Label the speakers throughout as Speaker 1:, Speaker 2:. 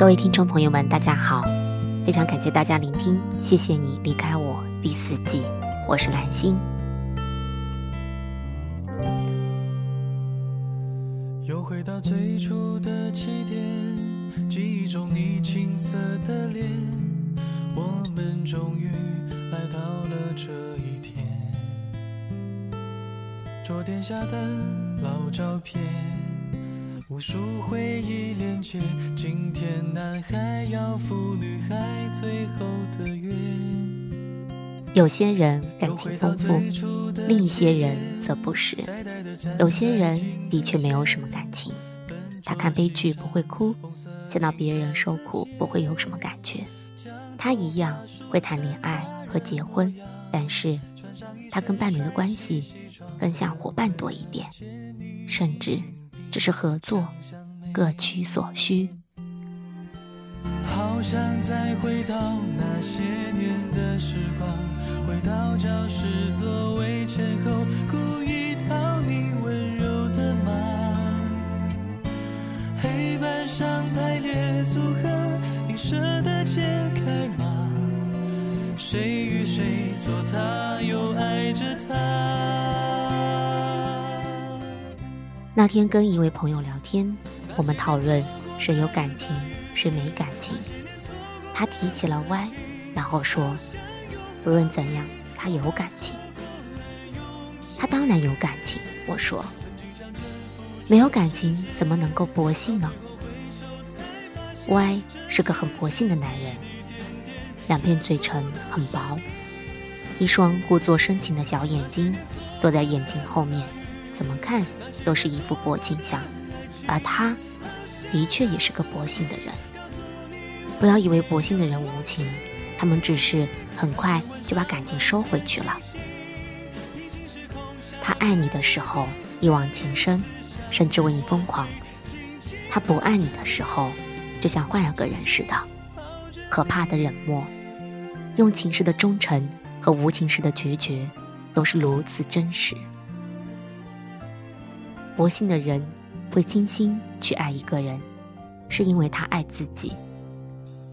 Speaker 1: 各位听众朋友们，大家好，非常感谢大家聆听，谢谢你离开我第四季，我是蓝心。
Speaker 2: 又回到最初的起点，记忆中你青涩的脸，我们终于来到了这一天。桌垫下的老照片。数回忆连接，今天男孩要赴女孩最后的约。
Speaker 1: 有些人感情丰富，另一些人则不是。有些人的确没有什么感情，他看悲剧不会哭，见到别人受苦不会有什么感觉。他一样会谈恋爱和结婚，但是他跟伴侣的关系更像伙伴多一点，甚至。只是合作，各取所需。
Speaker 2: 好想再回到那些年的时光，回到教室座位前后，故意讨你温柔的骂。黑板上排列组合，你舍得解开吗？谁与谁坐他，又爱着他。
Speaker 1: 那天跟一位朋友聊天，我们讨论谁有感情，谁没感情。他提起了 Y，然后说，不论怎样，他有感情。他当然有感情，我说，没有感情怎么能够薄幸呢？Y 是个很薄幸的男人，两片嘴唇很薄，一双故作深情的小眼睛躲在眼睛后面。怎么看都是一副薄情相，而他的确也是个薄幸的人。不要以为薄幸的人无情，他们只是很快就把感情收回去了。他爱你的时候一往情深，甚至为你疯狂；他不爱你的时候，就像换了个人似的，可怕的冷漠。用情时的忠诚和无情时的决绝，都是如此真实。薄幸的人会精心去爱一个人，是因为他爱自己。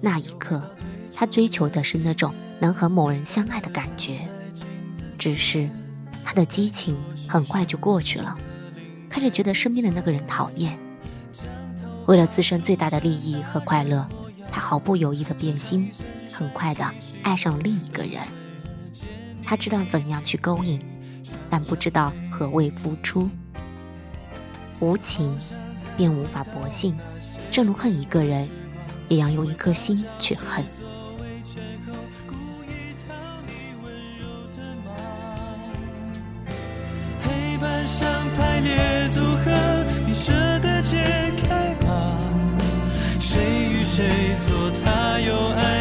Speaker 1: 那一刻，他追求的是那种能和某人相爱的感觉。只是，他的激情很快就过去了，开始觉得身边的那个人讨厌。为了自身最大的利益和快乐，他毫不犹豫地变心，很快的爱上了另一个人。他知道怎样去勾引，但不知道何谓付出。无情，便无法薄幸。正如恨一个人，也要用一颗心去恨。
Speaker 2: 黑板上排列组合，你舍得解开吗？谁与谁做他，又爱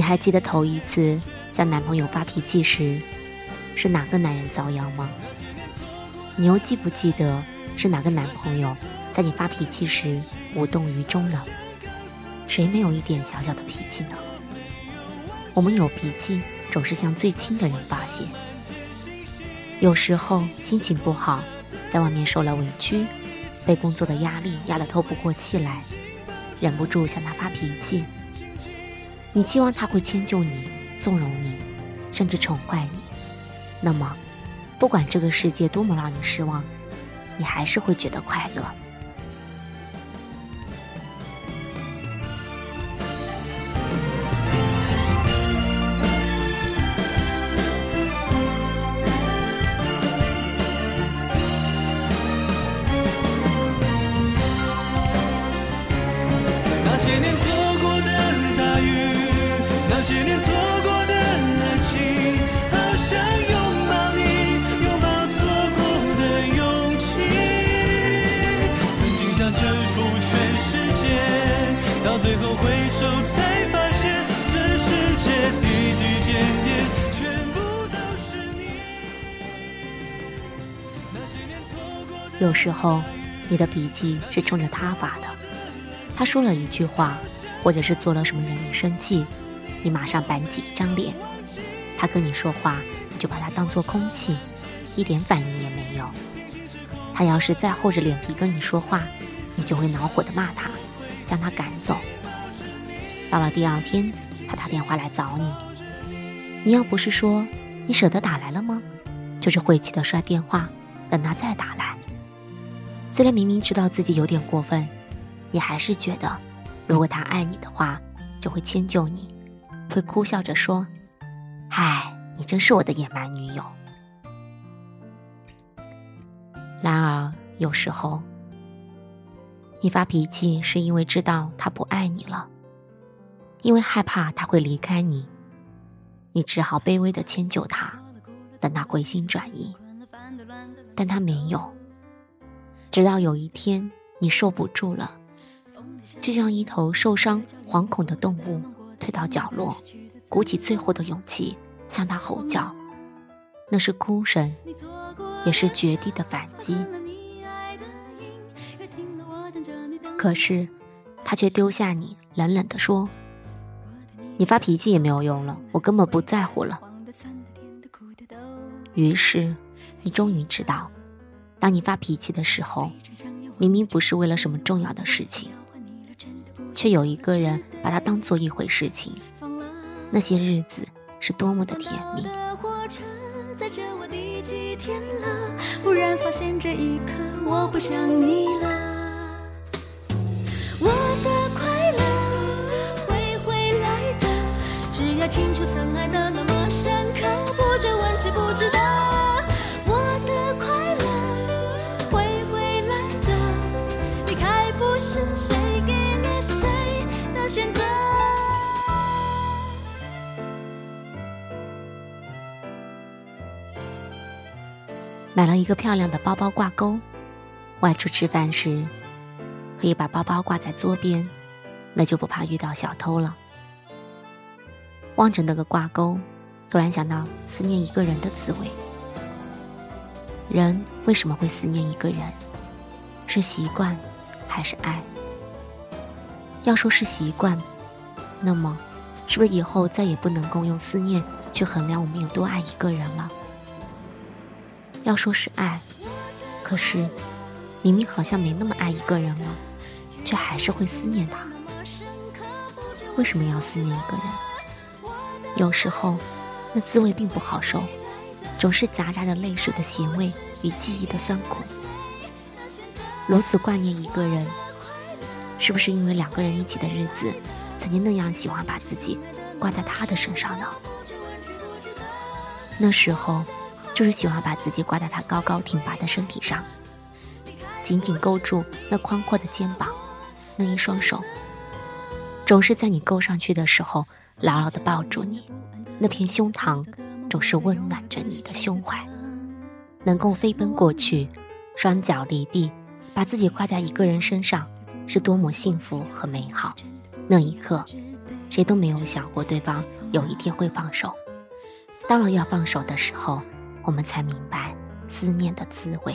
Speaker 2: 你
Speaker 1: 还记得头一次向男朋友发脾气时，是哪个男人遭殃吗？你又记不记得是哪个男朋友在你发脾气时无动于衷呢？谁没有一点小小的脾气呢？我们有脾气，总是向最亲的人发泄。有时候心情不好，在外面受了委屈，被工作的压力压得透不过气来，忍不住向他发脾气。你期望他会迁就你、纵容你，甚至宠坏你。那么，不管这个世界多么让你失望，你还是会觉得快乐。
Speaker 2: 就才发现，这世界滴滴点点，全部都是。
Speaker 1: 有时候你的笔记是冲着他发的，他说了一句话，或者是做了什么惹你生气，你马上板起一张脸，他跟你说话，你就把他当做空气，一点反应也没有。他要是再厚着脸皮跟你说话，你就会恼火的骂他，将他赶走。到了第二天，他打电话来找你，你要不是说你舍得打来了吗？就是晦气的摔电话，等他再打来。虽然明明知道自己有点过分，你还是觉得，如果他爱你的话，就会迁就你，会哭笑着说：“嗨，你真是我的野蛮女友。”然而，有时候，你发脾气是因为知道他不爱你了，因为害怕他会离开你，你只好卑微的迁就他，等他回心转意，但他没有。直到有一天，你受不住了，就像一头受伤、惶恐的动物，退到角落，鼓起最后的勇气向他吼叫。那是哭声，也是绝地的反击。可是，他却丢下你，冷冷地说：“你发脾气也没有用了，我根本不在乎了。”于是，你终于知道。当你发脾气的时候，明明不是为了什么重要的事情，却有一个人把它当做一回事情。那些日子是多么的甜蜜。忽然发现这一刻我不想你了。清楚曾爱的那么深刻，不追问，值不值得。
Speaker 3: 我的快乐会回来的，离开不是谁给了谁的选择？
Speaker 1: 买了一个漂亮的包包挂钩，外出吃饭时可以把包包挂在桌边，那就不怕遇到小偷了。望着那个挂钩，突然想到思念一个人的滋味。人为什么会思念一个人？是习惯，还是爱？要说是习惯，那么是不是以后再也不能够用思念去衡量我们有多爱一个人了？要说是爱，可是明明好像没那么爱一个人了，却还是会思念他。为什么要思念一个人？有时候那滋味并不好受，总是夹杂着泪水的咸味与记忆的酸苦。如此挂念一个人，是不是因为两个人一起的日子，曾经那样喜欢把自己挂在他的身上呢？那时候。就是喜欢把自己挂在他高高挺拔的身体上，紧紧勾住那宽阔的肩膀，那一双手，总是在你勾上去的时候牢牢地抱住你，那片胸膛总是温暖着你的胸怀，能够飞奔过去，双脚离地，把自己挂在一个人身上，是多么幸福和美好。那一刻，谁都没有想过对方有一天会放手，到了要放手的时候。我们才明白思念的滋味。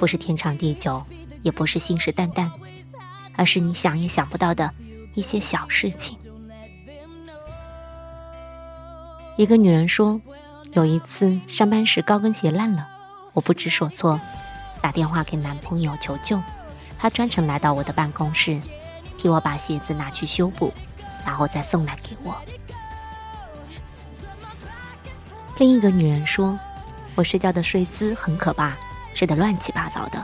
Speaker 1: 不是天长地久，也不是信誓旦旦，而是你想也想不到的一些小事情。一个女人说，有一次上班时高跟鞋烂了，我不知所措，打电话给男朋友求救，他专程来到我的办公室，替我把鞋子拿去修补，然后再送来给我。另一个女人说：“我睡觉的睡姿很可怕，睡得乱七八糟的。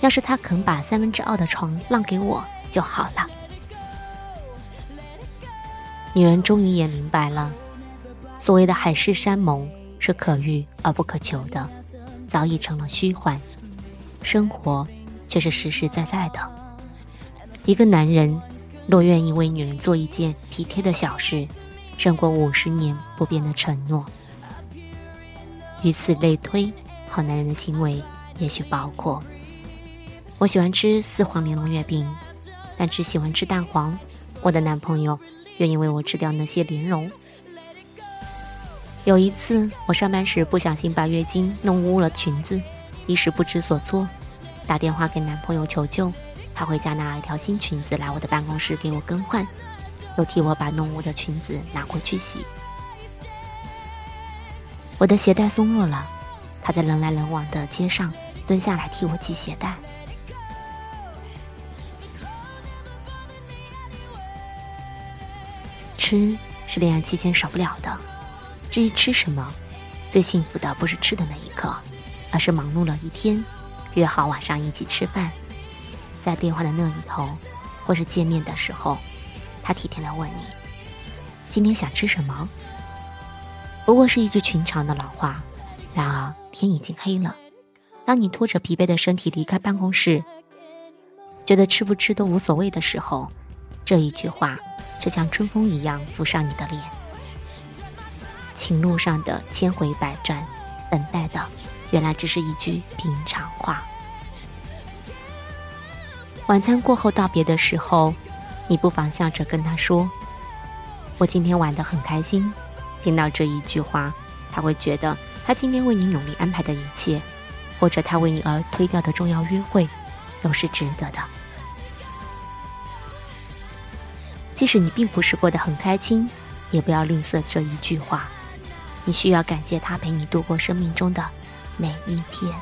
Speaker 1: 要是他肯把三分之二的床让给我就好了。”女人终于也明白了，所谓的海誓山盟是可遇而不可求的，早已成了虚幻。生活却是实实在在的。一个男人若愿意为女人做一件体贴的小事，胜过五十年不变的承诺。与此类推，好男人的行为也许包括：我喜欢吃四黄莲蓉月饼，但只喜欢吃蛋黄。我的男朋友愿意为我吃掉那些莲蓉。有一次，我上班时不小心把月经弄污了裙子。一时不知所措，打电话给男朋友求救。他回家拿了一条新裙子来我的办公室给我更换，又替我把弄污的裙子拿回去洗。我的鞋带松落了，他在人来人往的街上蹲下来替我系鞋带。吃是恋爱期间少不了的，至于吃什么，最幸福的不是吃的那一刻。而是忙碌了一天，约好晚上一起吃饭，在电话的那一头，或是见面的时候，他体贴的问你：“今天想吃什么？”不过是一句寻常的老话。然而天已经黑了，当你拖着疲惫的身体离开办公室，觉得吃不吃都无所谓的时候，这一句话就像春风一样拂上你的脸。情路上的千回百转，等待的。原来只是一句平常话。晚餐过后道别的时候，你不妨笑着跟他说：“我今天玩得很开心。”听到这一句话，他会觉得他今天为你努力安排的一切，或者他为你而推掉的重要约会，都是值得的。即使你并不是过得很开心，也不要吝啬这一句话。你需要感谢他陪你度过生命中的。每一天，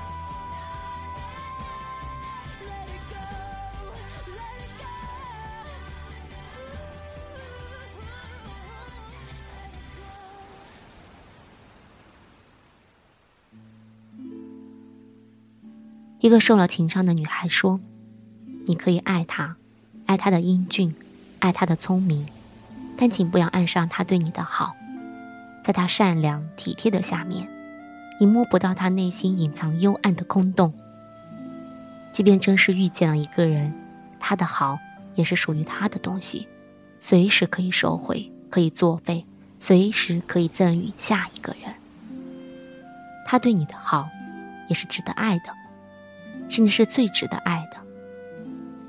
Speaker 1: 一个受了情伤的女孩说：“你可以爱他，爱他的英俊，爱他的聪明，但请不要爱上他对你的好，在他善良体贴的下面。”你摸不到他内心隐藏幽暗的空洞。即便真是遇见了一个人，他的好也是属于他的东西，随时可以收回，可以作废，随时可以赠予下一个人。他对你的好，也是值得爱的，甚至是最值得爱的。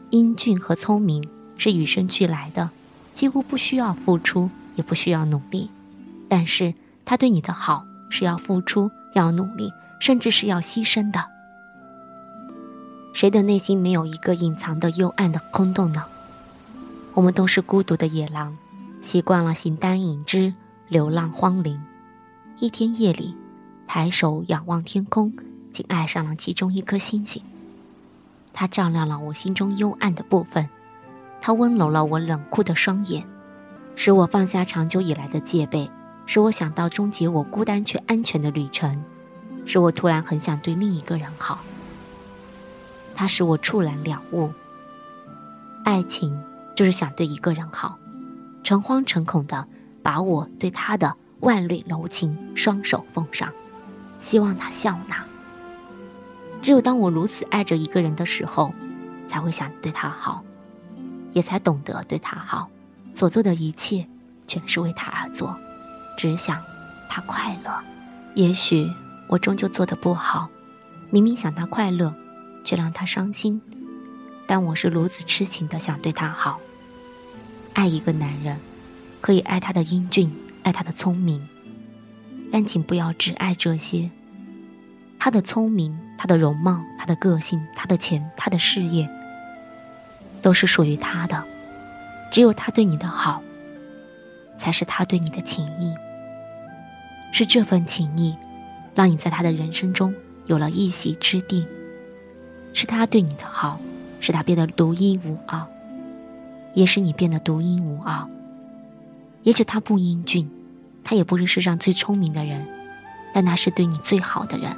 Speaker 1: 英俊和聪明是与生俱来的，几乎不需要付出，也不需要努力。但是他对你的好是要付出。要努力，甚至是要牺牲的。谁的内心没有一个隐藏的幽暗的空洞呢？我们都是孤独的野狼，习惯了形单影只，流浪荒林。一天夜里，抬手仰望天空，竟爱上了其中一颗星星。它照亮了我心中幽暗的部分，它温柔了我冷酷的双眼，使我放下长久以来的戒备。使我想到终结我孤单却安全的旅程，使我突然很想对另一个人好。它使我触然了悟，爱情就是想对一个人好，诚惶诚恐的把我对他的万缕柔情双手奉上，希望他笑纳。只有当我如此爱着一个人的时候，才会想对他好，也才懂得对他好，所做的一切全是为他而做。只想他快乐，也许我终究做的不好，明明想他快乐，却让他伤心。但我是如此痴情的想对他好。爱一个男人，可以爱他的英俊，爱他的聪明，但请不要只爱这些。他的聪明，他的容貌，他的个性，他的钱，他的事业，都是属于他的。只有他对你的好，才是他对你的情谊。是这份情谊，让你在他的人生中有了一席之地。是他对你的好，使他变得独一无二，也使你变得独一无二。也许他不英俊，他也不是世上最聪明的人，但他是对你最好的人，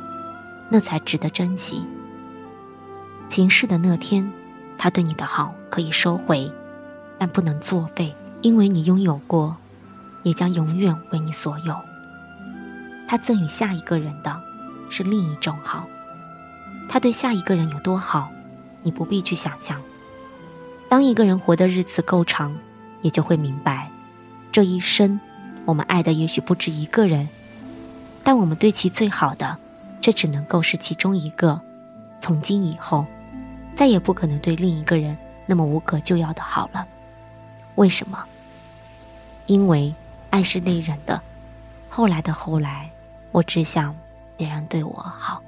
Speaker 1: 那才值得珍惜。情逝的那天，他对你的好可以收回，但不能作废，因为你拥有过，也将永远为你所有。他赠予下一个人的，是另一种好。他对下一个人有多好，你不必去想象。当一个人活的日子够长，也就会明白，这一生，我们爱的也许不止一个人，但我们对其最好的，这只能够是其中一个。从今以后，再也不可能对另一个人那么无可救药的好了。为什么？因为爱是内忍的。后来的后来，我只想别人对我好。